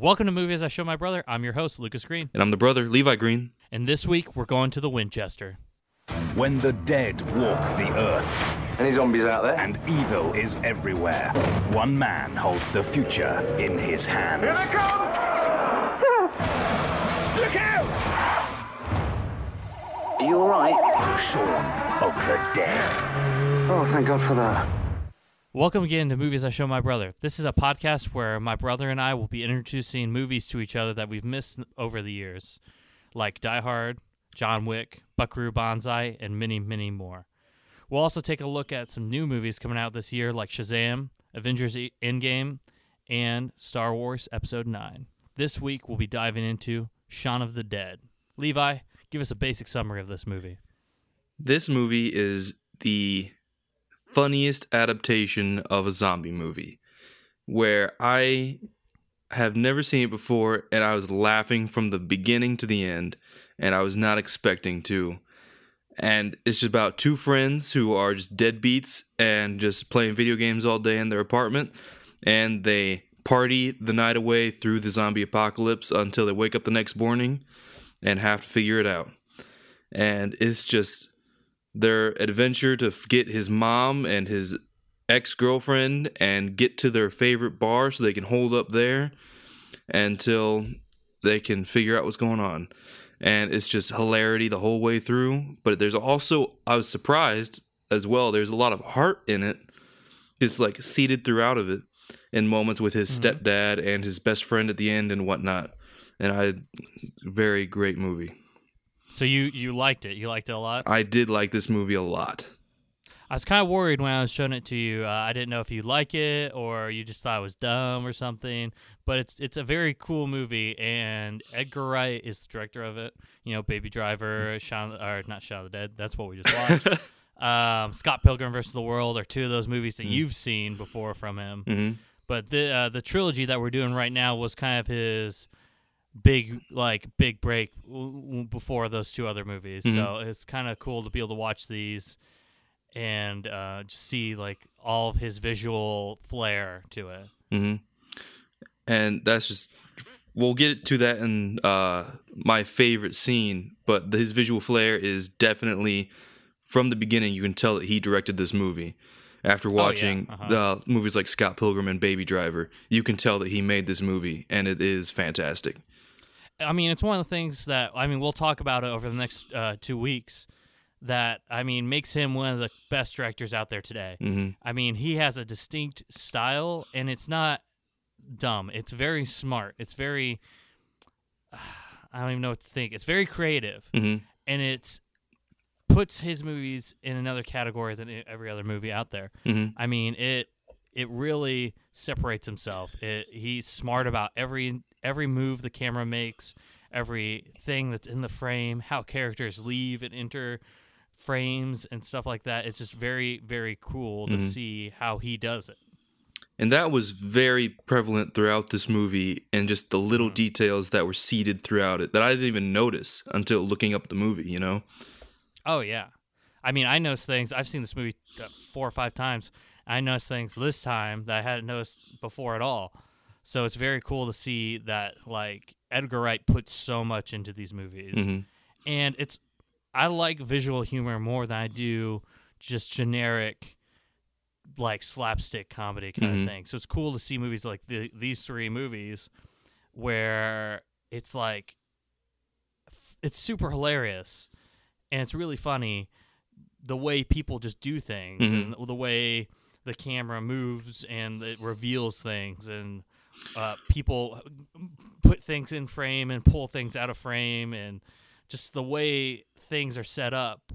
Welcome to Movies I Show My Brother. I'm your host, Lucas Green. And I'm the brother, Levi Green. And this week, we're going to the Winchester. When the dead walk the earth Any zombies out there? and evil is everywhere, one man holds the future in his hands. Here they come! Look out! Are you alright? Shaun of the Dead. Oh, thank God for that. Welcome again to Movies I Show My Brother. This is a podcast where my brother and I will be introducing movies to each other that we've missed over the years, like Die Hard, John Wick, Buckaroo Banzai, and many, many more. We'll also take a look at some new movies coming out this year, like Shazam, Avengers Endgame, and Star Wars Episode 9. This week, we'll be diving into Shaun of the Dead. Levi, give us a basic summary of this movie. This movie is the funniest adaptation of a zombie movie where I have never seen it before and I was laughing from the beginning to the end and I was not expecting to. And it's just about two friends who are just deadbeats and just playing video games all day in their apartment and they party the night away through the zombie apocalypse until they wake up the next morning and have to figure it out. And it's just their adventure to get his mom and his ex girlfriend and get to their favorite bar so they can hold up there until they can figure out what's going on. And it's just hilarity the whole way through. But there's also, I was surprised as well, there's a lot of heart in it, just like seated throughout of it in moments with his mm-hmm. stepdad and his best friend at the end and whatnot. And I, very great movie. So you you liked it? You liked it a lot? I did like this movie a lot. I was kind of worried when I was showing it to you. Uh, I didn't know if you like it or you just thought it was dumb or something. But it's it's a very cool movie, and Edgar Wright is the director of it. You know, Baby Driver, Shaun or not Shaun of the Dead. That's what we just watched. um, Scott Pilgrim versus the World are two of those movies that you've seen before from him. hmm But the uh, the trilogy that we're doing right now was kind of his big like big break w- before those two other movies. So it's kind of cool to be able to watch these and uh, just see like all of his visual flair to it. hmm And that's just we'll get to that in uh, my favorite scene, but his visual flair is definitely from the beginning. You can tell that he directed this movie. After watching uh-huh. the movies like Scott Pilgrim and Baby Driver, you can tell that he made this movie, and it is fantastic. I mean, it's one of the things that I mean we'll talk about it over the next uh, two weeks. That I mean makes him one of the best directors out there today. hmm I mean, he has a distinct style, and it's not dumb. It's very smart. It's very I don't even know what to think. It's very creative, hmm and it's puts his movies in another category than every other movie out there. hmm I mean, it it really separates himself. It, he's smart about every every move the camera makes, everything that's in the frame, how characters leave and enter frames and stuff like that. It's just very very cool to Mhm. see how he does it. And that was very prevalent throughout this movie, and just the little Mhm. details that were seeded throughout it that I didn't even notice until looking up the movie. You know. Oh yeah, I mean I noticed things. I've seen this movie uh, four or five times. I noticed things this time that I hadn't noticed before at all. So it's very cool to see that like Edgar Wright puts so much into these movies. hmm and it's I like visual humor more than I do just generic like slapstick comedy kind Mhm. of thing. So it's cool to see movies like the, these three movies where it's like it's super hilarious and it's really funny the way people just do things Mhm. and the way the camera moves and it reveals things and uh, people put things in frame and pull things out of frame and just the way things are set up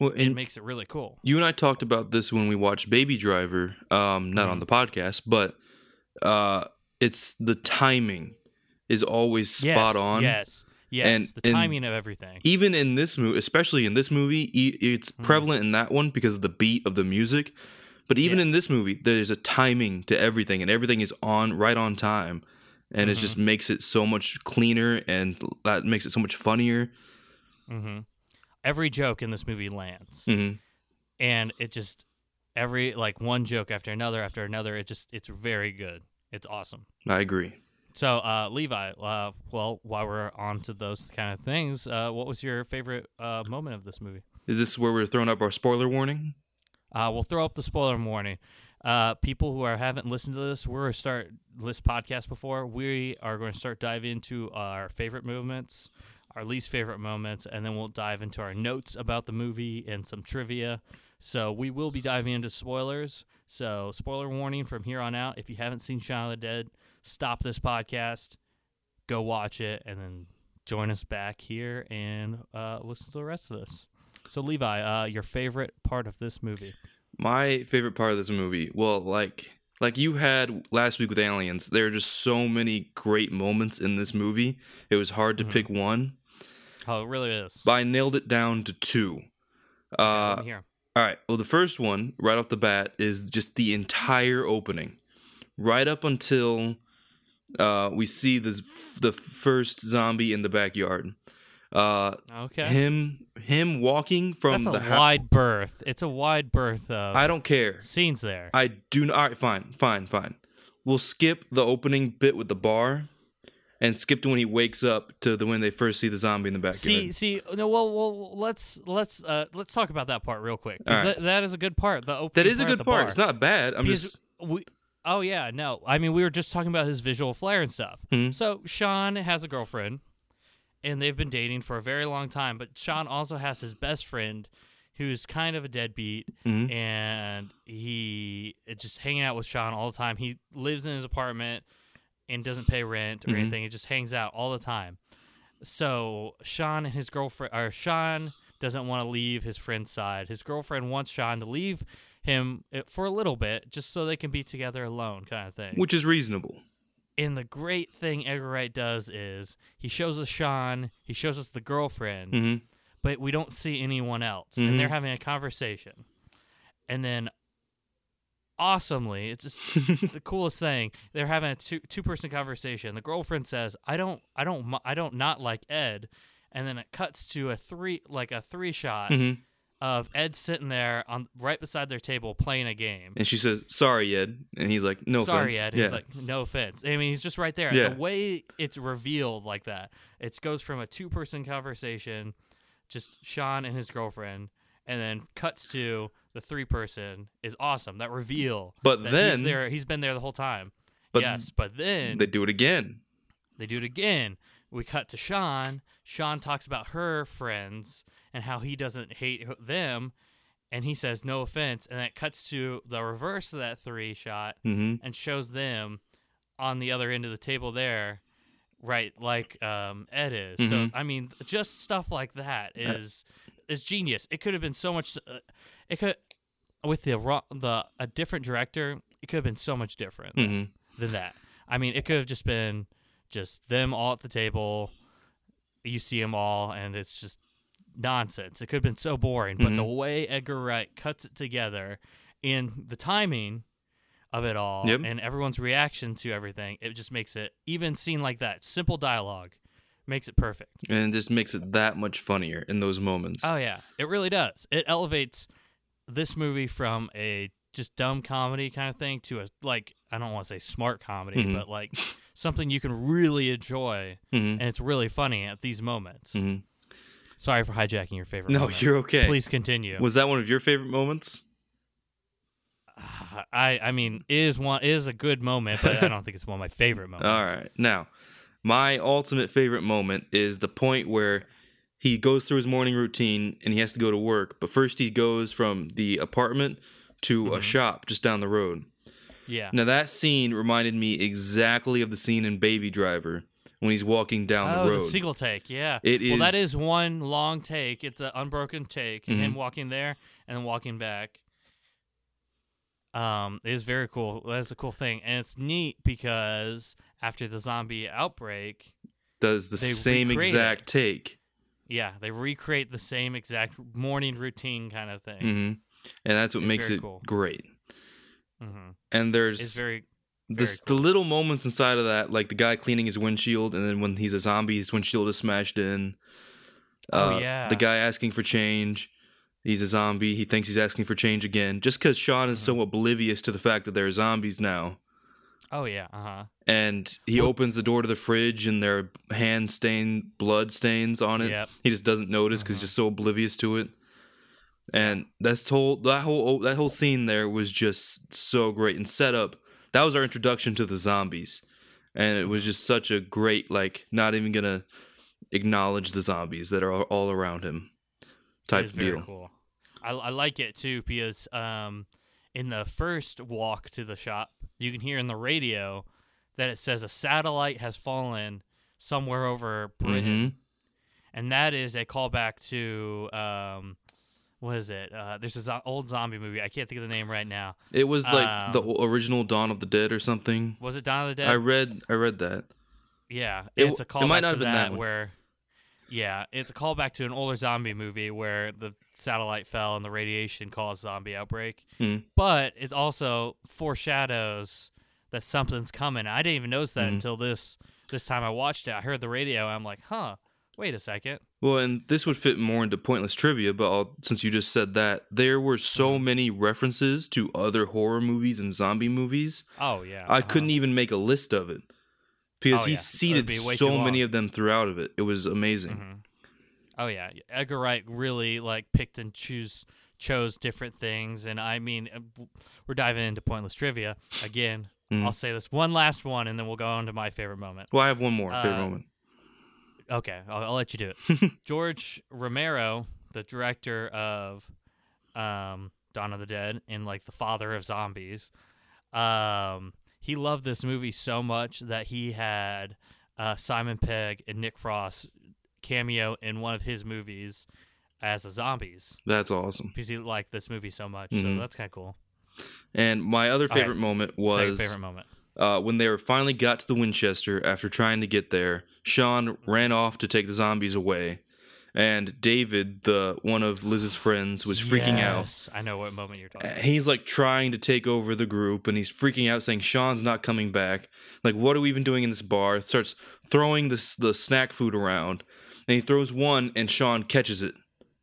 Well, it makes it really cool you and I talked about this when we watched Baby Driver, um, not on Mhm. the podcast, but uh, it's the timing is always yes, spot on. yes yes And- the and- timing of everything Even in this movie, especially in this movie, it's Mm-hmm. prevalent in that one because of the beat of the music. But even Yeah. in this movie, there's a timing to everything, and everything is on right on time, and it Mhm. just makes it so much cleaner, and that makes it so much funnier. hmm every joke in this movie lands hmm and it just every like one joke after another after another it just it's very good it's awesome I agree. So, uh, Levi, uh, well, while we're on to those kind of things, uh, what was your favorite uh, moment of this movie? Is this where we're throwing up our spoiler warning? Uh, we'll throw up the spoiler warning. Uh, people who are haven't listened to this, we're start this podcast before. We are going to start dive into our favorite movements, our least favorite moments, and then we'll dive into our notes about the movie and some trivia. So we will be diving into spoilers. So spoiler warning from here on out. If you haven't seen Shaun of the Dead, stop this podcast, go watch it, and then join us back here and uh, listen to the rest of this. So Levi, uh, your favorite part of this movie? My favorite part of this movie, well, like like you had last week with Aliens, there are just so many great moments in this movie. It was hard to Mhm. pick one, Oh, it really is. but I nailed it down to two. Uh, me hear. All right. Well, the first one, right off the bat, is just the entire opening, right up until uh, we see this the first zombie in the backyard. Uh, Okay. Him him walking from That's a the wide berth. It's a wide berth of I don't care. scenes there. I do not. All right, fine, fine, fine. We'll skip the opening bit with the bar, and skip to when he wakes up to the when they first see the zombie in the backyard. see, see, no, well, well, let's let's uh let's talk about that part real quick. right. that, that is a good part. The opening that is a good part. bar. It's not bad. I'm Because just we. Oh yeah, no. I mean, we were just talking about his visual flair and stuff. Mhm. So Shaun has a girlfriend, and they've been dating for a very long time. But Shaun also has his best friend, who's kind of a deadbeat, Mhm. and he is just hanging out with Shaun all the time. He lives in his apartment and doesn't pay rent or Mhm. anything. He just hangs out all the time. So Shaun and his girlfriend, or Shaun doesn't want to leave his friend's side. His girlfriend wants Shaun to leave him uh, for a little bit, just so they can be together alone, kind of thing. which is reasonable. And the great thing Edgar Wright does is he shows us Shaun, he shows us the girlfriend, hmm but we don't see anyone else, Mhm. and they're having a conversation, and then awesomely, it's just the coolest thing. They're having a two two person conversation. The girlfriend says, "I don't, I don't, I don't not like Ed," and then it cuts to a three like a three shot hmm of Ed sitting there on right beside their table playing a game. And she says, "Sorry, Ed," and he's like, "No Sorry, offense." Ed. Yeah. He's like, no offense. I mean, he's just right there. Yeah. The way it's revealed like that, it goes from a two person conversation, just Shaun and his girlfriend, and then cuts to the three person is awesome. That reveal. But that then- he's there. He's been there the whole time. but yes, but then they do it again. they do it again. We cut to Shaun. Shaun talks about her friends and how he doesn't hate them, and he says no offense. And it cuts to the reverse of that three shot hmm and shows them on the other end of the table there, right? Like um, Ed is. So Mhm. I mean, just stuff like that is is genius. It could have been so much. Uh, it could with the the a different director. It could have been so much different hmm than that. I mean, it could have just been just them all at the table. You see them all, and it's just nonsense. It could have been so boring, but the Mhm. way Edgar Wright cuts it together, and the timing of it all, Yep. and everyone's reaction to everything, it just makes it even scene like that, simple dialogue, makes it perfect. And it just makes it that much funnier in those moments. Oh yeah, it really does. It elevates this movie from a just dumb comedy kind of thing to a like I don't want to say smart comedy, Mhm. but like something you can really enjoy hmm and it's really funny at these moments. hmm Sorry for hijacking your favorite. No, moment. you're okay. Please continue. Was that one of your favorite moments? I I mean is one is a good moment, but I don't think it's one of my favorite moments. All right. Now, my ultimate favorite moment is the point where he goes through his morning routine and he has to go to work. But first, he goes from the apartment to a Mhm. shop just down the road. Yeah. Now, that scene reminded me exactly of the scene in Baby Driver when he's walking down oh, the road. the single take, yeah. It Well, that is- is one long take. It's an unbroken take. Him Mhm. walking there and walking back. Um, it is very cool. That's a cool thing, and it's neat because after the zombie outbreak, Does the same exact it. take. yeah, they recreate the same exact morning routine kind of thing. hmm And that's what It's makes it cool. great. hmm And there's It's very this, very the little moments inside of that, like the guy cleaning his windshield, and then when he's a zombie, his windshield is smashed in. Oh, Uh, yeah. The guy asking for change. He's a zombie. He thinks he's asking for change again. Just because Shaun is Mm-hmm. so oblivious to the fact that there are zombies now. oh yeah, uh huh. and he opens the door to the fridge and there are hand stained blood stains on it. Yep. He just doesn't notice because he's just so oblivious to it. And that's whole that whole that whole scene there was just so great and set up. That was our introduction to the zombies, and it was just such a great like not even gonna acknowledge the zombies that are all, around him type of very deal. cool. I, I like it too because um, in the first walk to the shop, you can hear in the radio that it says a satellite has fallen somewhere over Britain, Mhm. and that is a callback to um, what is it? Uh, there's this old zombie movie. I can't think of the name right now. It was like the Um, original Dawn of the Dead or something. Was it Dawn of the Dead? I read I read that. Yeah, It it's a w- it might not to have been that, that where, yeah, it's a callback to an older zombie movie where the satellite fell and the radiation caused zombie outbreak. Hmm. But it also foreshadows that something's coming. I didn't even notice that Mhm. until this this time I watched it. I heard the radio. I'm like, huh, wait a second. Well, and this would fit more into pointless trivia, but I'll, since you just said that, there were so Mm-hmm. many references to other horror movies and zombie movies. Oh yeah, I uh-huh. couldn't even make a list of it because Oh, he yeah. Seeded be so many of them throughout of it. It was amazing. Mhm. Oh yeah, Edgar Wright really like picked and choose chose different things, and I mean, uh, we're diving into pointless trivia again. Mhm. I'll say this one last one, and then we'll go on to my favorite moment. Well, I have one more favorite Uh, moment. Okay, I'll, I'll let you do it. George Romero, the director of um, Dawn of the Dead and like the father of zombies, um, he loved this movie so much that he had uh, Simon Pegg and Nick Frost cameo in one of his movies as the zombies That's awesome. because he liked this movie so much. Mhm. So that's kind of cool. And my other favorite moment Second was favorite moment. Uh, when they were finally got to the Winchester after trying to get there. Shaun ran off to take the zombies away, and David, the one of Liz's friends, was freaking out. I know what moment you're talking. About. He's like trying to take over the group, and he's freaking out, saying Shaun's not coming back. Like, what are we even doing in this bar? Starts throwing the the snack food around, and he throws one, and Shaun catches it.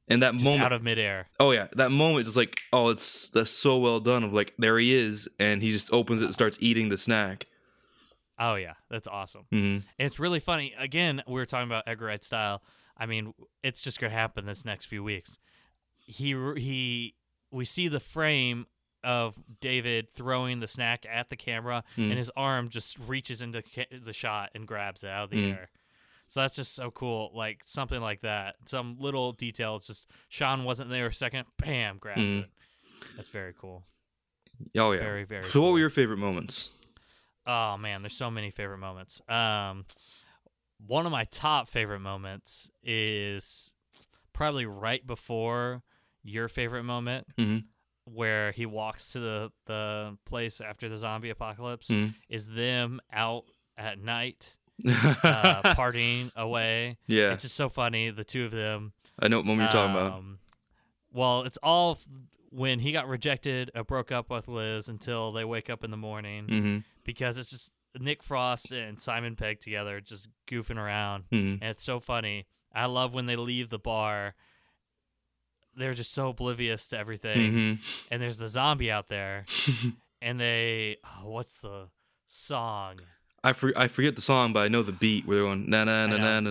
And that Just moment, out of midair. oh yeah, that moment is like, oh, it's that's so well done. Of like, there he is, and he just opens it and starts eating the snack. Oh yeah, that's awesome. hmm It's really funny. Again, we were talking about Edgar Wright style. I mean, it's just gonna happen this next few weeks. He he, we see the frame of David throwing the snack at the camera, Mm. and his arm just reaches into ca- the shot and grabs it out of the Mm. air. So that's just so cool. Like something like that. Some little detail. It's just Shaun wasn't there a second. Bam, grabs Mm. it. That's very cool. Oh yeah. Very, very So, what were your favorite moments? Oh man, there's so many favorite moments. Um, one of my top favorite moments is probably right before your favorite moment, Mhm. where he walks to the the place after the zombie apocalypse. Mhm. Is them out at night, uh, partying away. yeah, It's just so funny. The two of them. I know what moment you're talking about. Um, Well, it's all f- when he got rejected, uh, broke up with Liz until they wake up in the morning hmm because it's just Nick Frost and Simon Pegg together just goofing around. hmm And it's so funny. I love when they leave the bar. They're just so oblivious to everything. hmm And there's the zombie out there. and they, oh, what's the song? I for, I forget the song, but I know the beat where they're going na na na na na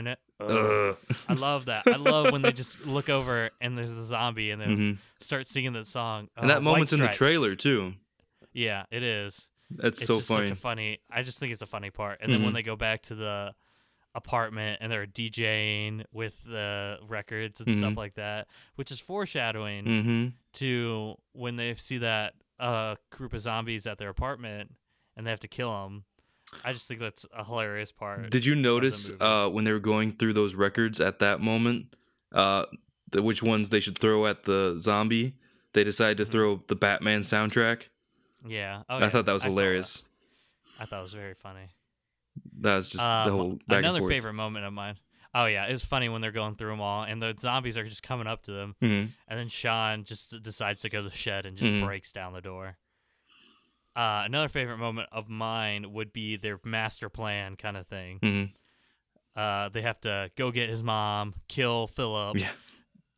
na. I Ugh. love that. I love when they just look over and there's the zombie and they Mhm. start singing that song. And Uh, that moment's White in the trailer too. Yeah, it is. That's it's so funny. such a funny. I just think it's a funny part. And then when Mhm. they go back to the apartment and they're DJing with the records and stuff Mhm. like that, which is foreshadowing hmm to when they see that uh, group of zombies at their apartment and they have to kill them. I just think that's a hilarious part. Did you notice uh, when they were going through those records at that moment, uh, the, which ones they should throw at the zombie? They decided to Mhm. throw the Batman soundtrack. yeah, oh, I yeah. thought that was I hilarious. I thought it was very funny. That was just the Um, whole back another favorite moment of mine. Oh yeah, it was funny when they're going through them all, and the zombies are just coming up to them, Mhm. and then Shaun just decides to go to the shed and just Mhm. breaks down the door. Uh, another favorite moment of mine would be their master plan kind of thing. Mhm. Uh, they have to go get his mom, kill Philip, Yeah.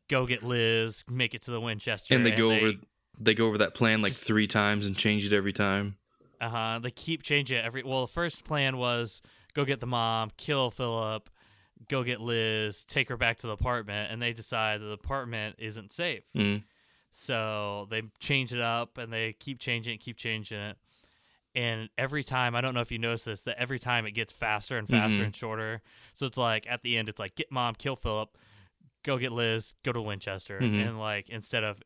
go get Liz, make it to the Winchester, And they go over they go over that plan like three times and change it every time. Uh huh. They keep changing it every. Well, the first plan was go get the mom, kill Philip, go get Liz, take her back to the apartment, and they decide the apartment isn't safe. Mm. So they change it up and they keep changing it, keep changing it. And every time, I don't know if you notice this, that every time it gets faster and faster Mhm. and shorter. So it's like at the end, it's like get mom, kill Philip, go get Liz, go to Winchester, Mhm. and like instead of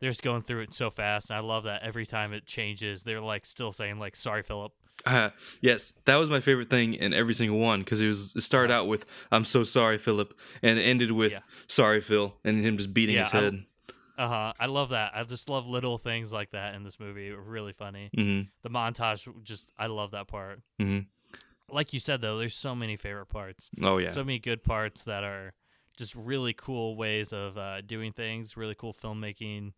they're just going through it so fast. And I love that every time it changes, they're like still saying like sorry Philip. Uh, yes, that was my favorite thing in every single one because it was it started out with "I'm so sorry, Philip," and it ended with Yeah. "Sorry, Phil," and him just beating Yeah, his head. Uh huh. I love that. I just love little things like that in this movie. Really funny. hmm The montage, just I love that part. hmm Like you said though, there's so many favorite parts. Oh yeah, so many good parts that are just really cool ways of uh, doing things, really cool filmmaking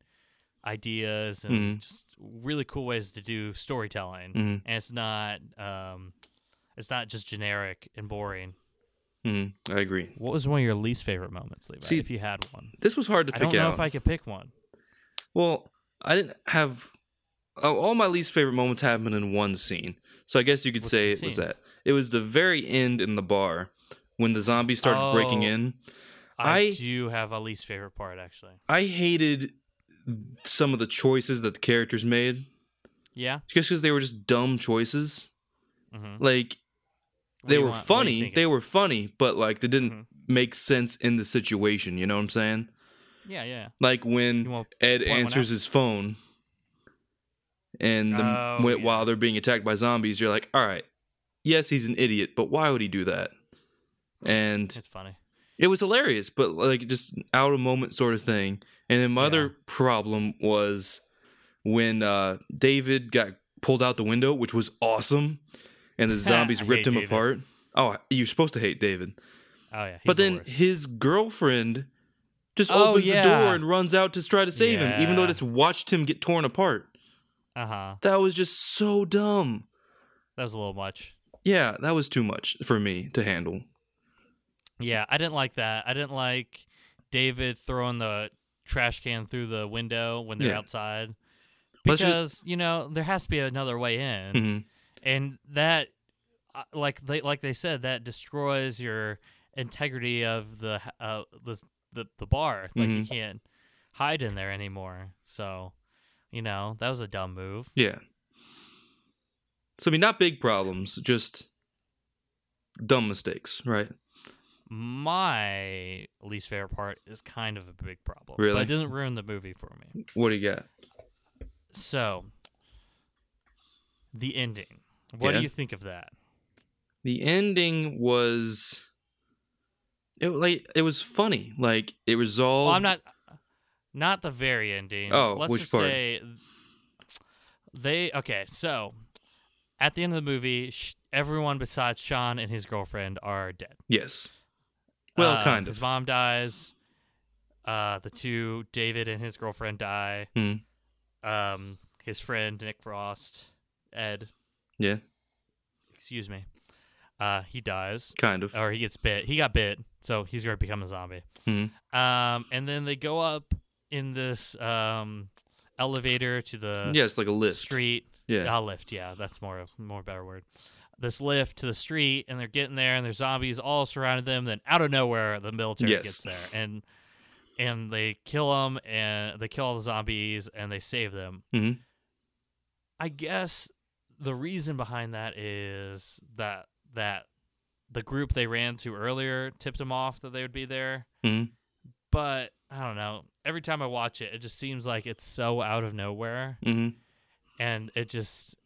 ideas, and Mhm. just really cool ways to do storytelling. hmm And it's not, um, it's not just generic and boring. hmm I agree. What was one of your least favorite moments, Levi? See, if you had one, This was hard to pick. I don't know out. if I could pick one. Well, I didn't have oh, all my least favorite moments happened in one scene. So I guess you could What's say it was that. It was the very end in the bar when the zombies started breaking Oh. in. I, I- do have a least favorite part actually. I hated some of the choices that the characters made Yeah. just because they were just dumb choices. hmm Like they were funny, they were funny, but like they didn't Mhm. make sense in the situation. You know what I'm saying? Yeah, yeah. Like when Ed answers his phone, and the, Oh, when- yeah. while they're being attacked by zombies, you're like, all right, yes, he's an idiot, but why would he do that? And It's funny. it was hilarious, but like just out of moment sort of thing. And then my Yeah. other problem was when uh, David got pulled out the window, which was awesome, and the zombies ripped him David. apart. Oh, you're supposed to hate David, Oh yeah. but the then worst. his girlfriend just Oh, opens yeah. the door and runs out to try to save him, even though Yeah. it's watched him get torn apart. uh huh. That was just so dumb. That was a little much. Yeah, that was too much for me to handle. Yeah, I didn't like that. I didn't like David throwing the trash can through the window when they're Yeah. outside. Let's just- Because, you know, there has to be another way in. hmm And that uh, like they like they said that destroys your integrity of the uh the the, the bar. Like you Mhm. can't hide in there anymore. So, you know, that was a dumb move. Yeah. So I mean, not big problems, just dumb mistakes, right? My least favorite part is kind of a big problem. Really? But it didn't ruin the movie for me. What do you got? So, the ending. What Yeah. do you think of that? The ending was it like it was funny. Like it resolved. Well, I'm not not the very ending. Oh, let's which just part? say they okay. So, at the end of the movie, sh- everyone besides Shaun and his girlfriend are dead. Yes. Well, Um, kind of. His mom dies. Uh, the two David and his girlfriend die. Hmm. Um, his friend Nick Frost, Ed, Yeah, excuse me, uh, he dies kind of. or he gets bit. He got bit, so he's going to become a zombie. Mhm. Um, and then they go up in this um elevator to the yeah, it's like a lift. street. Yeah. Ah, lift. Yeah, that's more of more better word. This lift to the street, and they're getting there, and there's zombies all surrounding them. Then out of nowhere, the military Yes. gets there, and and they kill them, and they kill all the zombies, and they save them. Mhm. I guess the reason behind that is that that the group they ran to earlier tipped them off that they would be there. Mhm. But I don't know. Every time I watch it, it just seems like it's so out of nowhere hmm and it just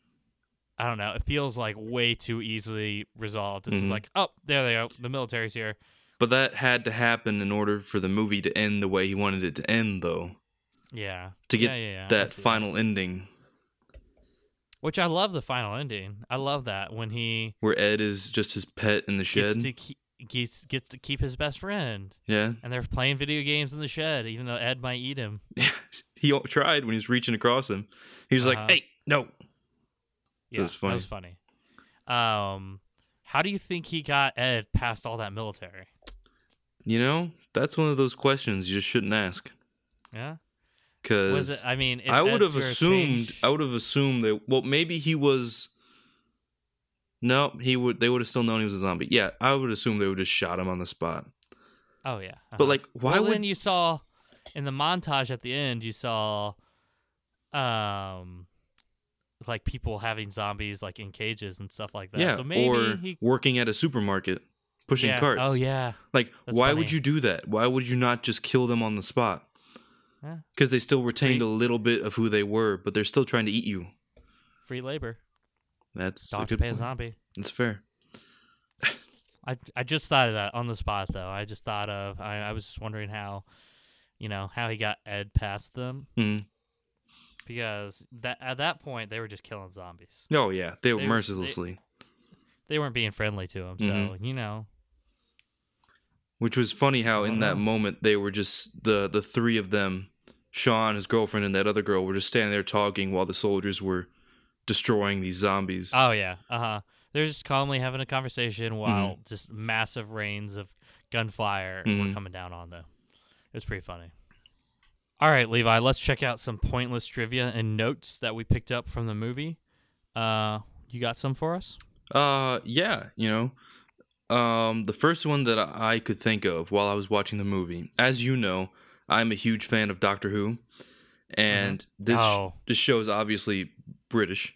I don't know. It feels like way too easily resolved. It's Mhm. just like, oh, there they go. The military's here. But that had to happen in order for the movie to end the way he wanted it to end, though. Yeah. To get Yeah, yeah, yeah. That final ending Which I love the final ending. I love that when he where Ed is just his pet in the gets shed. to keep, gets, gets to keep his best friend, yeah. and they're playing video games in the shed, even though Ed might eat him. he tried when he was reaching across him. He was Uh-huh. like, "Hey, no." Yeah, was funny. that was funny. Um, how do you think he got Ed past all that military? You know, that's one of those questions you just shouldn't ask. Yeah. because I mean, if I would have assumed. changed- I would have assumed that. Well, maybe he was. No, he would. They would have still known he was a zombie. Yeah, I would assume they would have shot him on the spot. Oh yeah. But uh-huh. like, why well, would? then you saw in the montage at the end, you saw, um, like people having zombies like in cages and stuff like that. yeah, so maybe or he working at a supermarket, pushing yeah. carts. Oh yeah. Like, That's why funny. would you do that? Why would you not just kill them on the spot? Yeah. Because they still retained Free- a little bit of who they were, but they're still trying to eat you. Free labor. That's a Doctor good pay a zombie. That's fair. I I just thought of that on the spot though. I just thought of I, I was just wondering how, you know, how he got Ed past them Mm. Because that at that point they were just killing zombies. Oh yeah, they were They- mercilessly, They weren't being friendly to them, so Mhm. you know. which was funny how in don't that moment they were just the the three of them, Shaun, his girlfriend, and that other girl were just standing there talking while the soldiers were destroying these zombies. Oh yeah, uh huh. They're just calmly having a conversation while Mm-hmm. just massive rains of gunfire were Mhm. coming down on them. It was pretty funny. All right, Levi, let's check out some pointless trivia and notes that we picked up from the movie. Uh, you got some for us? Uh, yeah, you know, um, the first one that I could think of while I was watching the movie, as you know, I'm a huge fan of Doctor Who, and this Oh. this show is obviously British,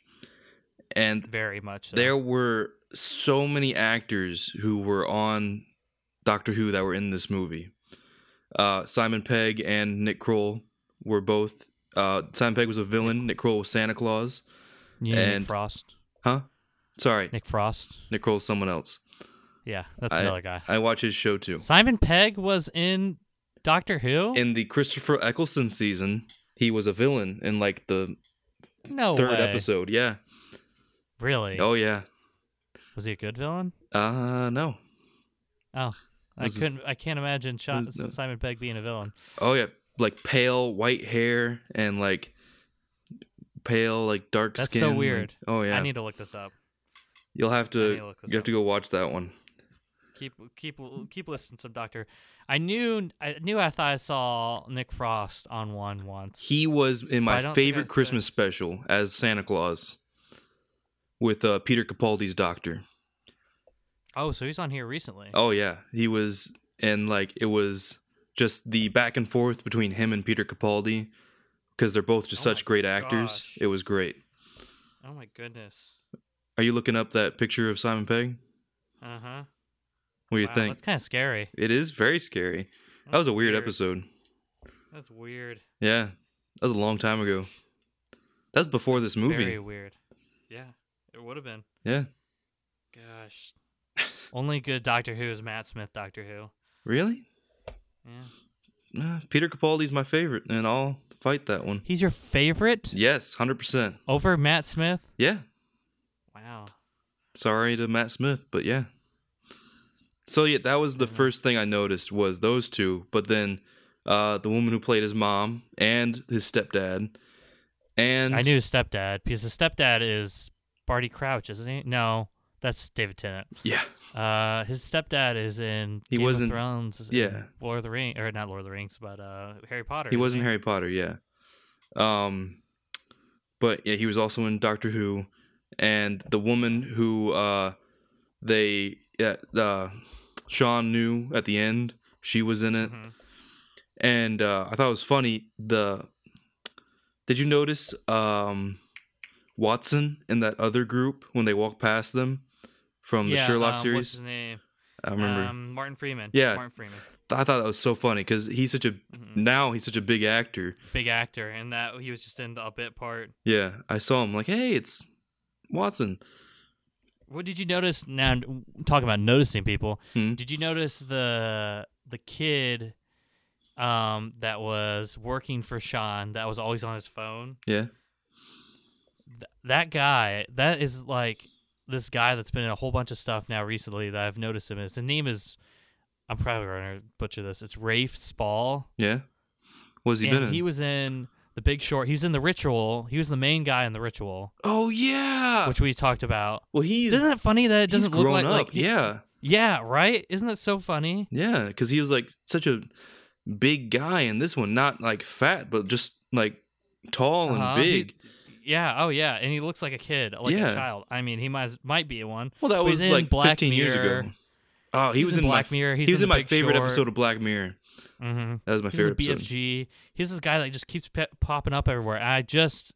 and Very much. So. there were so many actors who were on Doctor Who that were in this movie. Uh, Simon Pegg and Nick Kroll were both. Uh, Simon Pegg was a villain. Nick Kroll was Santa Claus. You know Nick and- Frost. Huh? Sorry, Nick Frost. Nick Kroll's someone else. Yeah, that's I- another guy. I watch his show too. Simon Pegg was in Doctor Who. In the Christopher Eccleston season, he was a villain in like the no third way. episode. Yeah. Really? Oh yeah. Was he a good villain? Uh no. Oh, I couldn't. I can't imagine was- no. Simon Pegg being a villain. Oh yeah, like pale white hair and like pale like dark That's skin. That's so like- weird. oh yeah. I need to look this up. You'll have to to you have up. to go watch that one. Keep keep keep listening to Doctor. I knew I knew I thought I saw Nick Frost on one once. He was in my favorite Christmas special as Santa Claus with uh, Peter Capaldi's doctor. Oh, so he's on here recently. Oh yeah, he was, and like it was just the back and forth between him and Peter Capaldi because they're both just Oh such great actors. It was great. Oh my goodness. Are you looking up that picture of Simon Pegg? Uh huh. What do you wow, think? That's kind of scary. It is very scary. That was a That's weird, episode. That's weird. Yeah, that was a long time ago. That's before this movie. Very weird. Yeah, it would have been. Yeah, Gosh. Only good Doctor Who is Matt Smith. Doctor Who. really? Yeah. Nah, Peter Capaldi's my favorite, and I'll fight that one. He's your favorite Yes, hundred percent. over Matt Smith. Yeah. Wow. Sorry to Matt Smith, but yeah. So yeah, that was the first thing I noticed was those two, but then uh, the woman who played his mom and his stepdad, and I knew his stepdad because his stepdad is Barty Crouch, isn't he? No, that's David Tennant. yeah, Uh, his stepdad is in He Game wasn't- of Thrones. yeah. Lord of the Rings, or not Lord of the Rings, but uh, Harry Potter. he wasn't Harry Potter, yeah. Um, but yeah, he was also in Doctor Who, and the woman who uh, they yeah, uh, Shaun knew at the end, she was in it. Mhm. and uh, I thought it was funny. The did you notice um, Watson in that other group when they walked past them from the Yeah, Sherlock um, What's series? his name? I remember. Um, Martin Freeman. Yeah. Martin Freeman. I thought that was so funny because he's such a Mhm. now he's such a big actor. Big actor, and that he was just in a bit part. Yeah, I saw him like, hey, it's Watson. What did you notice? Now talking about noticing people, Hmm? did you notice the the kid um, that was working for Shaun that was always on his phone? Yeah, Th- that guy, that is like this guy that's been in a whole bunch of stuff now recently that I've noticed him. Is his name is I'm probably going to butcher this. It's Rafe Spall. yeah. What's he and been in? he was in The Big Short. He was in The Ritual. He was the main guy in The Ritual, oh yeah. which we talked about. well, he's Isn't it funny that it doesn't look like, like he- yeah, yeah, right? Isn't that so funny? yeah, because he was like such a big guy in this one, not like fat, but just like tall and Uh-huh, big. Yeah. Oh yeah. And he looks like a kid, like Yeah. a child. I mean, he might might be one. Well, that was like Black 15 years ago. Oh, he He's was in Black my Mirror. He's he was in in my favorite Short. episode of Black Mirror. Mm-hmm. That was my He's favorite the episode. BFG. He's this guy that just keeps pe- popping up everywhere. I just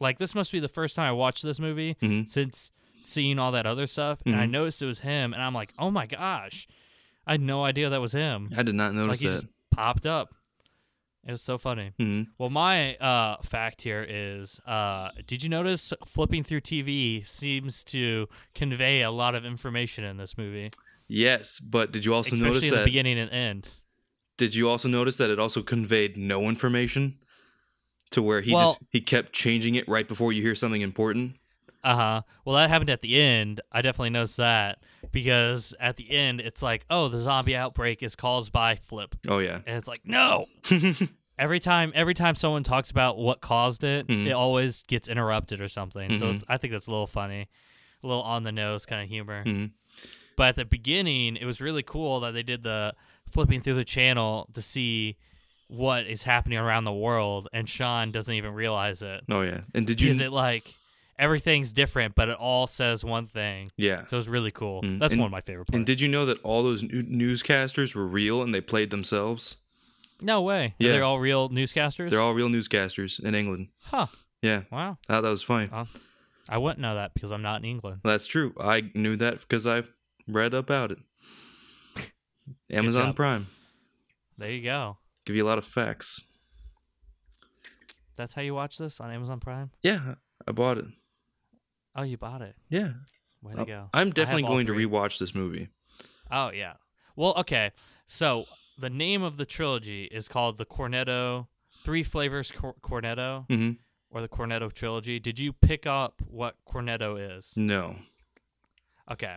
like this must be the first time I watched this movie Mhm. since seeing all that other stuff, and I Mhm. noticed it was him, and I'm like, oh my gosh, I had no idea that was him. I did not Like notice he just popped up. It was so funny. Mhm. Well, my uh, fact here is: uh, Did you notice flipping through TV seems to convey a lot of information in this movie, Yes, but did you also especially notice in the that? beginning and end? Did you also notice that it also conveyed no information? To where he Well- just he kept changing it right before you hear something important. Uh huh. Well, that happened at the end. I definitely noticed that because at the end, it's like, oh, the zombie outbreak is caused by Flip, Oh yeah. and it's like, no. every time, every time someone talks about what caused it, Mhm. it always gets interrupted or something. So Mhm. it's, I think that's a little funny, a little on the nose kind of humor. Mhm. But at the beginning, it was really cool that they did the flipping through the channel to see what is happening around the world, and Shaun doesn't even realize it. Oh yeah. And did you? Is it like everything's different, but it all says one thing? yeah. So it's really cool. Mm. That's And- one of my favorite parts. And did you know that all those new- newscasters were real and they played themselves? no way. Yeah. They're all real newscasters. They're all real newscasters in England. huh. Yeah, Wow. I thought that was funny. Oh. I wouldn't know that because I'm not in England. That's true. I knew that because I read about it. Amazon. Prime There you go. give you a lot of facts. That's how you watch this on Amazon Prime. Yeah, I bought it. Oh, you bought it. Yeah, Way to go. I'm definitely all going to three. rewatch this movie. Oh yeah. Well, okay. So the name of the trilogy is called the Cornetto Three Flavors Cor- Cornetto hmm or the Cornetto trilogy. Did you pick up what Cornetto is? No. Okay.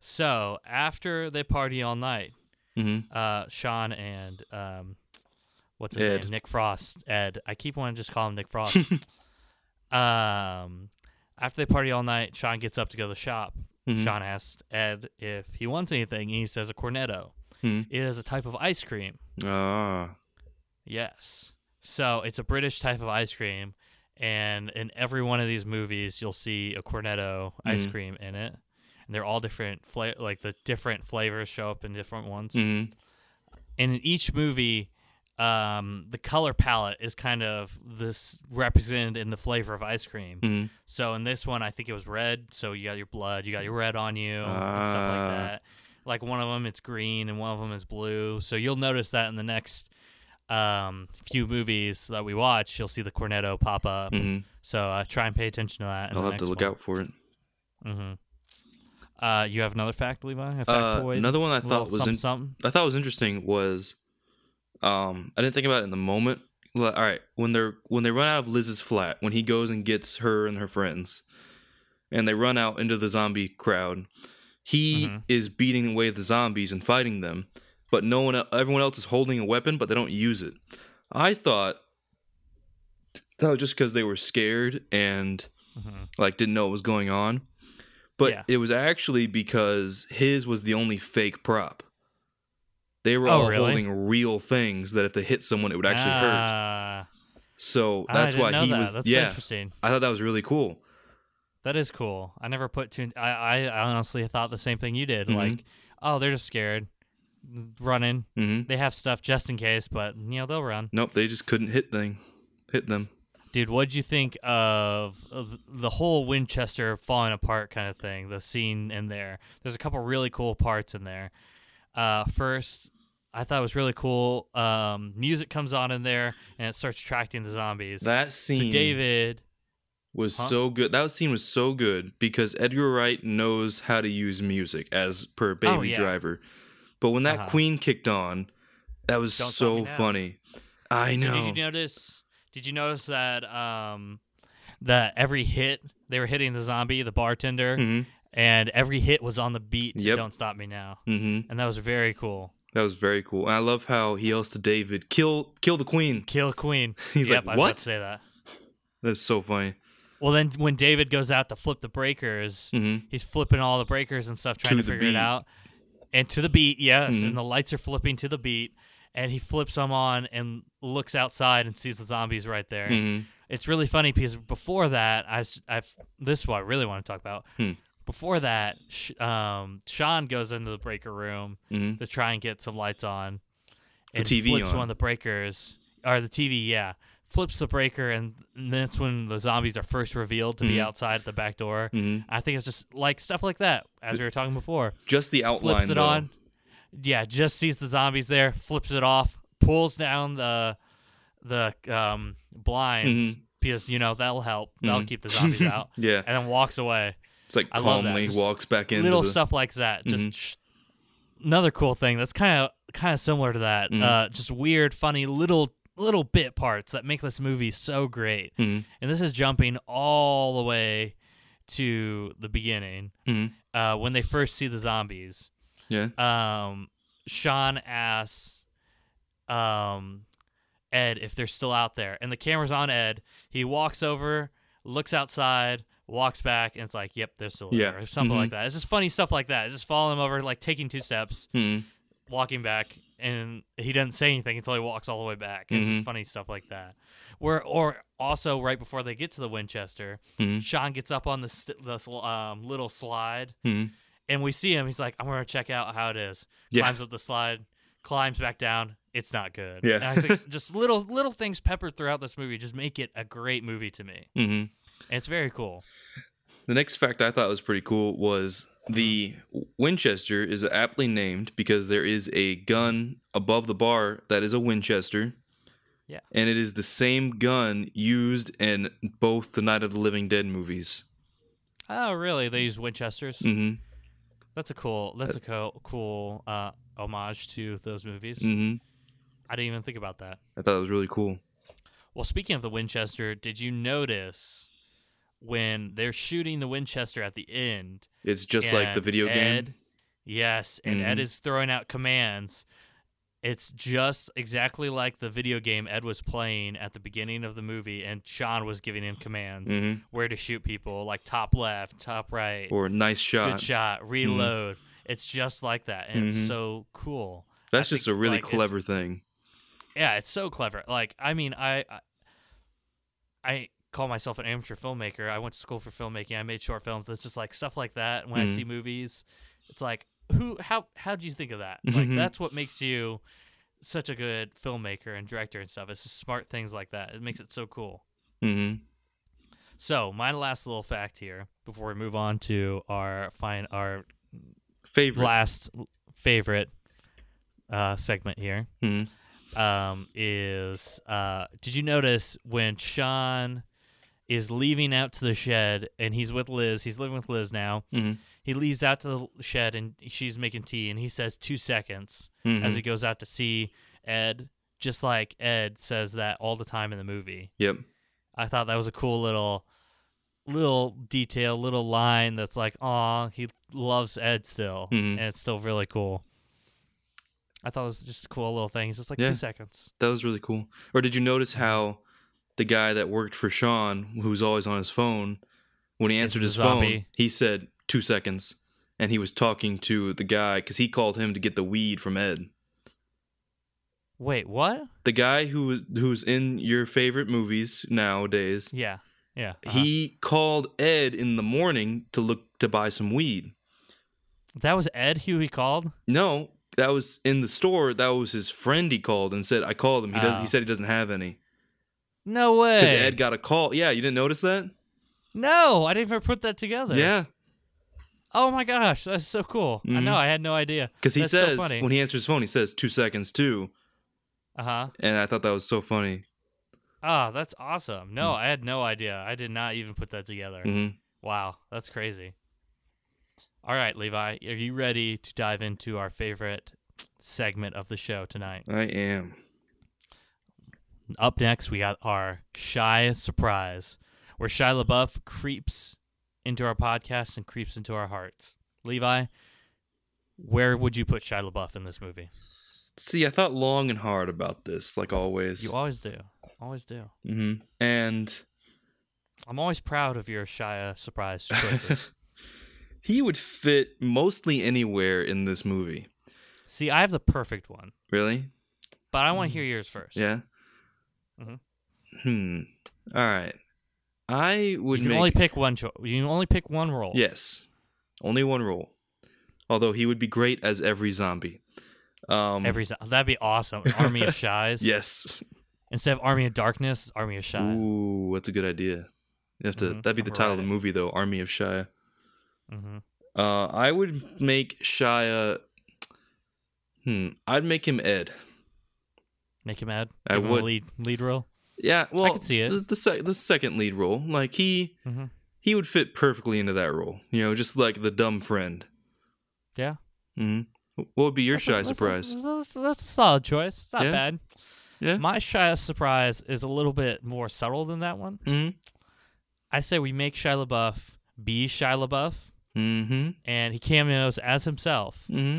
So after they party all night, hmm uh, Shaun and um, what's his Ed. name? Nick Frost. Ed. I keep wanting to just call him Nick Frost. um, after they party all night, Shaun gets up to go to the shop. Mhm. Shaun asks Ed if he wants anything, and he says a cornetto. Mhm. It is a type of ice cream. Ah. Yes. So it's a British type of ice cream, and in every one of these movies, you'll see a cornetto ice Mhm. cream in it, and they're all different. Fla- like the different flavors show up in different ones. hmm And in each movie, um, the color palette is kind of this represented in the flavor of ice cream. hmm So in this one, I think it was red. So you got your blood, you got your red on you, and stuff Ah. like that. Like one of them, it's green, and one of them is blue. So you'll notice that in the next um, few movies that we watch, you'll see the cornetto pop up. hmm So uh, try and pay attention to that. I'll have to look one. out for it. Mm-hmm. Uh, you have another fact, Levi? A Uh, factoid? another one I thought was something, in- something? I thought was interesting was, um, I didn't think about it in the moment. All right, when they're when they run out of Liz's flat, when he goes and gets her and her friends, and they run out into the zombie crowd, he Mhm. is beating away the zombies and fighting them, but no one, everyone else is holding a weapon, but they don't use it. I thought that was just because they were scared and Mhm. like didn't know what was going on. But Yeah. it was actually because his was the only fake prop. They were Oh, all really? holding real things that if they hit someone, it would actually hurt. Ah, So that's why he that. was. That's yeah, interesting. I thought that was really cool. That is cool. I never put two. I, I honestly thought the same thing you did. Mhm. Like, oh, they're just scared, running. hmm They have stuff just in case, but you know they'll run. Nope, they just couldn't hit thing, hit them. Dude, what'd you think of, of the whole Winchester falling apart kind of thing? The scene in there. There's a couple really cool parts in there. Uh, first, I thought it was really cool. Um, music comes on in there and it starts attracting the zombies. That scene, so David, was Huh? so good. That scene was so good because Edgar Wright knows how to use music as per Baby Oh, yeah. Driver. But when that Uh-huh. Queen kicked on, that was Don't so funny. I So know. did you notice? Did you notice that um, that every hit they were hitting the zombie, the bartender, hmm and every hit was on the beat. Yep. Don't stop me now, hmm and that was very cool. That was very cool. And I love how he yells to David, "Kill, kill the queen." Kill Queen. He's yep, like, I was "What?" to say that. That's so funny. Well, then when David goes out to flip the breakers, hmm he's flipping all the breakers and stuff, trying To to, figure it out. And to the beat, yes, Mhm. and the lights are flipping to the beat, and he flips them on and looks outside and sees the zombies right there. Mhm. It's really funny because before that, I, I've, this is what I really want to talk about. Before that, sh- um, Shaun goes into the breaker room Mhm. to try and get some lights on. The And TV flips on. one of the breakers, or the TV, yeah. Flips the breaker, and that's when the zombies are first revealed to be Mhm. outside the back door. Mhm. I think it's just like stuff like that, as we were talking before. Just the outline. Flips it though. on. Yeah, just sees the zombies there, flips it off, pulls down the the um, blinds Mhm. because you know that'll help. That'll Mhm. keep the zombies out, Yeah, and then walks away. It's like I calmly walks back in. Little the. stuff like that. Just Mhm. sh- another cool thing that's kind of kind of similar to that. Mhm. Uh, just weird, funny little little bit parts that make this movie so great. Mhm. And this is jumping all the way to the beginning Mhm. uh, when they first see the zombies. Yeah. Um, Shaun asks um, Ed if they're still out there, and the camera's on Ed. He walks over, looks outside, walks back, and it's like, "Yep, they're still Yeah. there," or something Mhm. like that. It's just funny stuff like that. It's just following him over, like taking two steps, Mhm. walking back, and he doesn't say anything until he walks all the way back. It's just Mhm. funny stuff like that. Where or also right before they get to the Winchester, Mhm. Shaun gets up on the st- the um, little slide, Mhm. and we see him. He's like, "I'm gonna check out how it is." Yeah. Climbs up the slide, climbs back down. It's not good. Yeah. I think just little little things peppered throughout this movie just make it a great movie to me. Mhm. And it's very cool. The next fact I thought was pretty cool was the Winchester is aptly named because there is a gun above the bar that is a Winchester. Yeah. And it is the same gun used in both the Night of the Living Dead movies. Oh, really? They use Winchesters. hmm That's a cool. That's a co- cool uh, homage to those movies. hmm I didn't even think about that. I thought it was really cool. Well, speaking of the Winchester, did you notice when they're shooting the Winchester at the end? It's just like the video game. Ed- Yes, and Ed Mhm. is throwing out commands. It's just exactly like the video game Ed was playing at the beginning of the movie, and Shaun was giving him commands Mhm. where to shoot people, like top left, top right, Or nice shot. good shot, reload. It's just like that, and it's so cool. That's I just think, a really like, clever thing. Yeah, it's so clever. Like, I mean, I, I, I call myself an amateur filmmaker. I went to school for filmmaking. I made short films. It's just like stuff like that. When I Mhm. see movies, it's like, who, how, how did you think of that? Like, Mhm. that's what makes you such a good filmmaker and director and stuff. It's just smart things like that. It makes it so cool. hmm So, my last little fact here before we move on to our fine, our Favorite. last favorite uh, segment here. Mhm. um, is uh, did you notice when Shaun is leaving out to the shed and he's with Liz? He's living with Liz now. Mhm. He leaves out to the shed and she's making tea and he says two seconds Mhm. as he goes out to see Ed, just like Ed says that all the time in the movie. Yep. I thought that was a cool little little detail, little line that's like, "Aw, he loves Ed still," Mhm. and it's still really cool. I thought it was just a cool little thing. It's just like Yeah. two seconds. That was really cool. Or did you notice how the guy that worked for Shaun, who's always on his phone, when he answered his phone, he said two seconds, and he was talking to the guy because he called him to get the weed from Ed. Wait, what? The guy who was who's in your favorite movies nowadays. Yeah, yeah. uh-huh. He called Ed in the morning to look to buy some weed. that was Ed who he called. No, that was in the store. That was his friend. He called and said, "I called him. He does. Oh. He said he doesn't have any No way. because Ed got a call. Yeah, you didn't notice that? no, I didn't even put that together. Yeah, Oh my gosh, that's so cool. I Mhm. know. I had no idea. because he That's so says funny. when he answers his phone, he says two seconds too, Uh huh. and I thought that was so funny. Oh, that's awesome. No, I had no idea. I did not even put that together. hmm Wow, that's crazy. All right, Levi, are you ready to dive into our favorite segment of the show tonight? I am. Up next, we got our Shia Surprise, where Shia LaBeouf creeps into our podcast and creeps into our hearts. Levi, where would you put Shia LaBeouf in this movie? See, I thought long and hard about this, like always. You always do. Always do. hmm And I'm always proud of your Shia surprise choices. he would fit mostly anywhere in this movie. See, I have the perfect one. Really? but I want to hear yours first. Yeah. Mhm. Hmm. All right. I would You can make only pick one. Cho- you can only pick one role. yes, only one role. Although he would be great as every zombie. Um, Every zo- that'd be awesome. Army of Shies. yes. Instead of Army of Darkness, Army of Shy. Ooh, that's a good idea. You have to. Mhm. That'd be the I'm title of the movie, though. Army of Shia. hmm Uh, I would make Shia. Hmm. I'd make him Ed. Make him mad. I Give him would. a lead lead role. Yeah. Well, could see it. The, the, sec- the second lead role, like he hmm he would fit perfectly into that role. You know, just like the dumb friend. Yeah. hmm What would be your That's shy a- surprise? That's, that's a solid choice. It's not Yeah? bad. Yeah. My Shia surprise is a little bit more subtle than that one. hmm I say we make Shia LaBeouf be Shia LaBeouf, hmm and he cameos as himself hmm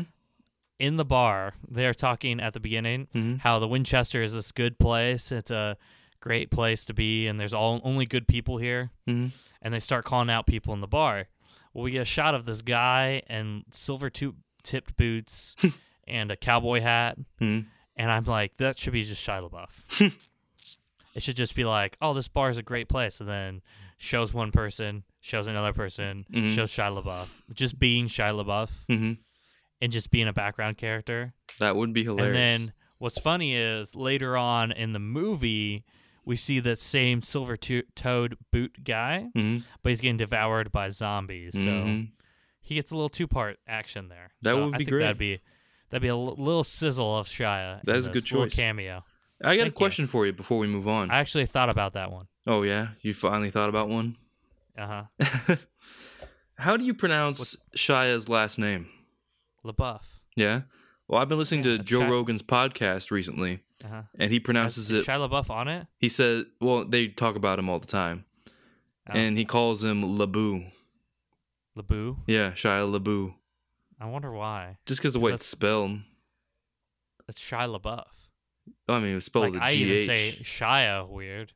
in the bar. They're talking at the beginning hmm how the Winchester is this good place. It's a great place to be, and there's all only good people here. hmm And they start calling out people in the bar. Well, we get a shot of this guy and silver tu- tipped boots and a cowboy hat, hmm and I'm like, that should be just Shia LaBeouf. it should just be like, oh, this bar is a great place, and then shows one person, shows another person, Mhm. shows Shia LaBeouf, just being Shia LaBeouf hmm and just being a background character. That would be hilarious. And then what's funny is later on in the movie, we see the same silver to- toed boot guy, hmm but he's getting devoured by zombies. So Mhm. he gets a little two part action there. That So would I be think great. That'd be that'd be a l- little sizzle of Shia. That in a good choice. cameo. I got a Thank you. question for you before we move on. I actually thought about that one. oh yeah, you finally thought about one. Uh huh. How do you pronounce Shia's last name? LaBeouf. Yeah. Well, I've been listening Yeah, to Joe Shia- Rogan's podcast recently, Uh huh. and he pronounces Is it. Shia LaBeouf on it? He said, "Well, they talk about him all the time, Oh, and he calls him Laboo. LaBoo. Yeah, Shia Laboo. I wonder why. Just because the way it's spelled. It's Shia LaBeouf. I mean, it was spelled Like with I a even say Shia weird.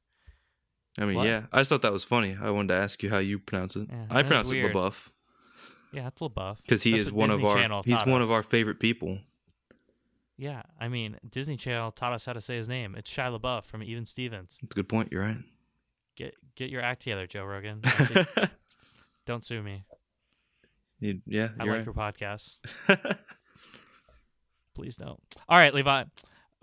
I mean, What? yeah. I just thought that was funny. I wanted to ask you how you pronounce it. Yeah, I pronounce it. LaBeouf Yeah, it's LaBeouf. because he That's is one Disney of our. Channel He's one of our favorite people. Yeah, I mean Disney Channel taught us how to say his name. It's Shia LaBeouf from Even Stevens. That's a good point. You're right. Get get your act together, Joe Rogan. Don't sue me. You- yeah, I like your podcast. Please don't. All right, Levi.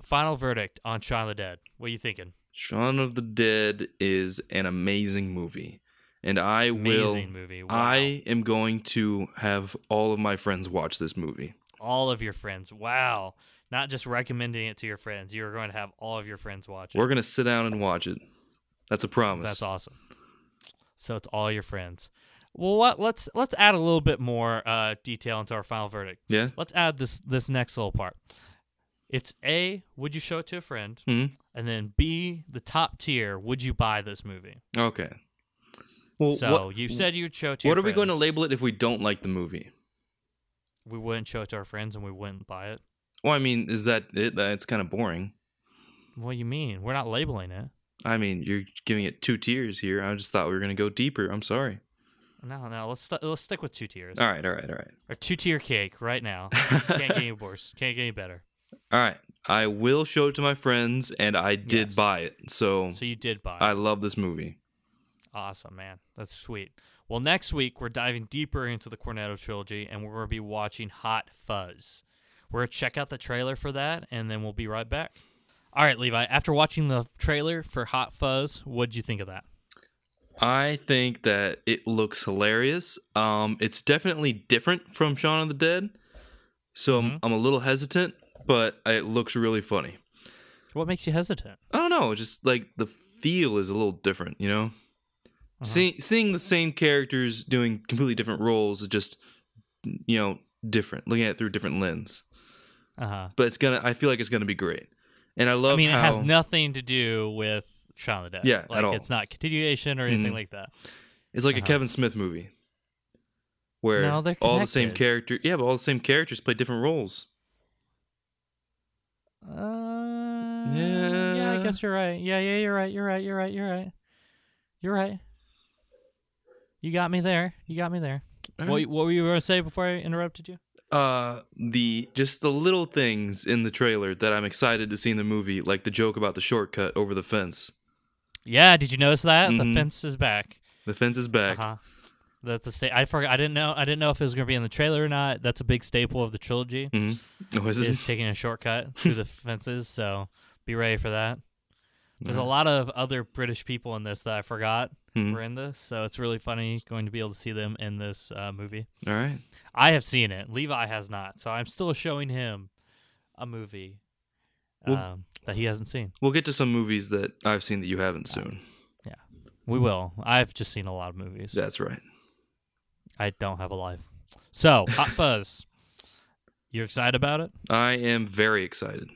Final verdict on Shaun of the Dead. What are you thinking? Shaun of the Dead is an amazing movie, and I will. Movie. Wow. I am going to have all of my friends watch this movie. all of your friends. Wow. Not just recommending it to your friends. You're going to have all of your friends watch it. We're gonna sit down and watch it. That's a promise. That's awesome. So it's all your friends. Well, what? Let's let's add a little bit more uh, detail into our final verdict. Yeah. Let's add this this next little part. It's A. Would you show it to a friend? Mhm. And then B. The top tier. Would you buy this movie? Okay. Well, so what, you said you'd show it to. what your are we going to label it if we don't like the movie? We wouldn't show it to our friends, and we wouldn't buy it. Well, I mean, is that it? That's kind of boring. What do you mean? We're not labeling it. I mean, you're giving it two tiers here. I just thought we were gonna go deeper. I'm sorry. No, no. Let's st- let's stick with two tiers. All right, all right, all right. Or two tier cake right now. Can't get any worse. Can't get any better. All right. I will show it to my friends, and I did Yes. buy it. So, So you did buy. it. I love this movie. Awesome, man. That's sweet. Well, next week we're diving deeper into the Cornetto trilogy, and we're going to be watching Hot Fuzz. We're going to check out the trailer for that, and then we'll be right back. All right, Levi. After watching the trailer for Hot Fuzz, what'd you think of that? I think that it looks hilarious. Um, it's definitely different from Shaun of the Dead, so I'm- Mhm. I'm a little hesitant, but it looks really funny. What makes you hesitant? I don't know, just like the feel is a little different, you know. Uh-huh. See, seeing the same characters doing completely different roles is just, you know, different. Looking at it through a different lens, Uh huh. but it's gonna. I feel like it's gonna be great, and I love. I mean, it how, has nothing to do with Shaun of the Dead. Yeah, at like all. it's not continuation or anything Mhm. like that. It's like a uh-huh. Kevin Smith movie, where No, all the same character. Yeah, but all the same characters play different roles. Uh, yeah. Yeah. I guess you're right. Yeah, yeah, you're right. You're right. You're right. You're right. You're right. You got me there. You got me there. All What, what were you going to say before I interrupted you? uh the just the little things in the trailer that I'm excited to see in the movie, like the joke about the shortcut over the fence. Yeah, did you notice that? Mhm. The fence is back. The fence is back. Uh-huh. That's a sta- I forgot. I didn't know. I didn't know if it was going to be in the trailer or not. That's a big staple of the trilogy. hmm Oh, is Is taking a shortcut through the fences. So be ready for that. There's a lot of other British people in this that I forgot Mhm. were in this. So it's really funny going to be able to see them in this uh, movie. All right. I have seen it. Levi has not. So I'm still showing him a movie Well- um, that he hasn't seen. We'll get to some movies that I've seen that you haven't soon. Yeah. We will. I've just seen a lot of movies. That's right. I don't have a life. So, Hot Fuzz. You excited about it? I am very excited.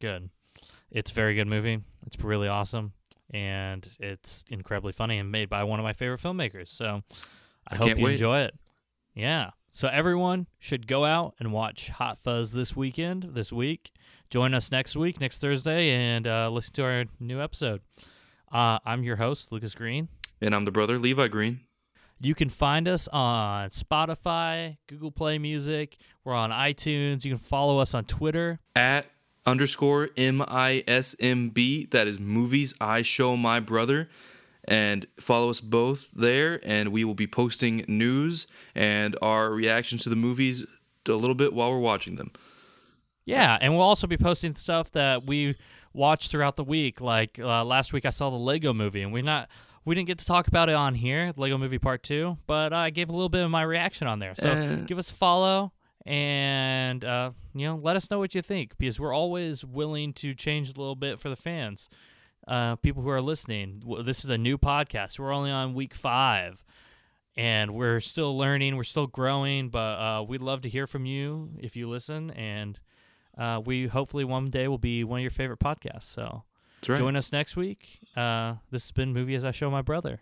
Good. It's a very good movie. It's really awesome. And it's incredibly funny and made by one of my favorite filmmakers. So I, I hope you wait. enjoy it. Yeah. So everyone should go out and watch Hot Fuzz this weekend, this week. Join us next week, next Thursday, and uh, listen to our new episode. Uh, I'm your host, Lucas Green. And I'm the brother, Levi Green. You can find us on Spotify, Google Play Music. We're on iTunes. You can follow us on Twitter. At underscore M I S M B. That is movies I show my brother. And follow us both there, and we will be posting news and our reactions to the movies a little bit while we're watching them. Yeah, and we'll also be posting stuff that we watched throughout the week. Like uh, last week, I saw the Lego Movie, and we're not we didn't get to talk about it on here, Lego Movie Part Two, but I gave a little bit of my reaction on there. So Uh. give us a follow, and uh, you know, let us know what you think because we're always willing to change a little bit for the fans, uh, people who are listening. This is a new podcast. We're only on week five. And we're still learning, we're still growing, but uh, we'd love to hear from you if you listen. And uh, we hopefully one day will be one of your favorite podcasts. So right. join us next week. Uh, this has been Movie as I Show My Brother.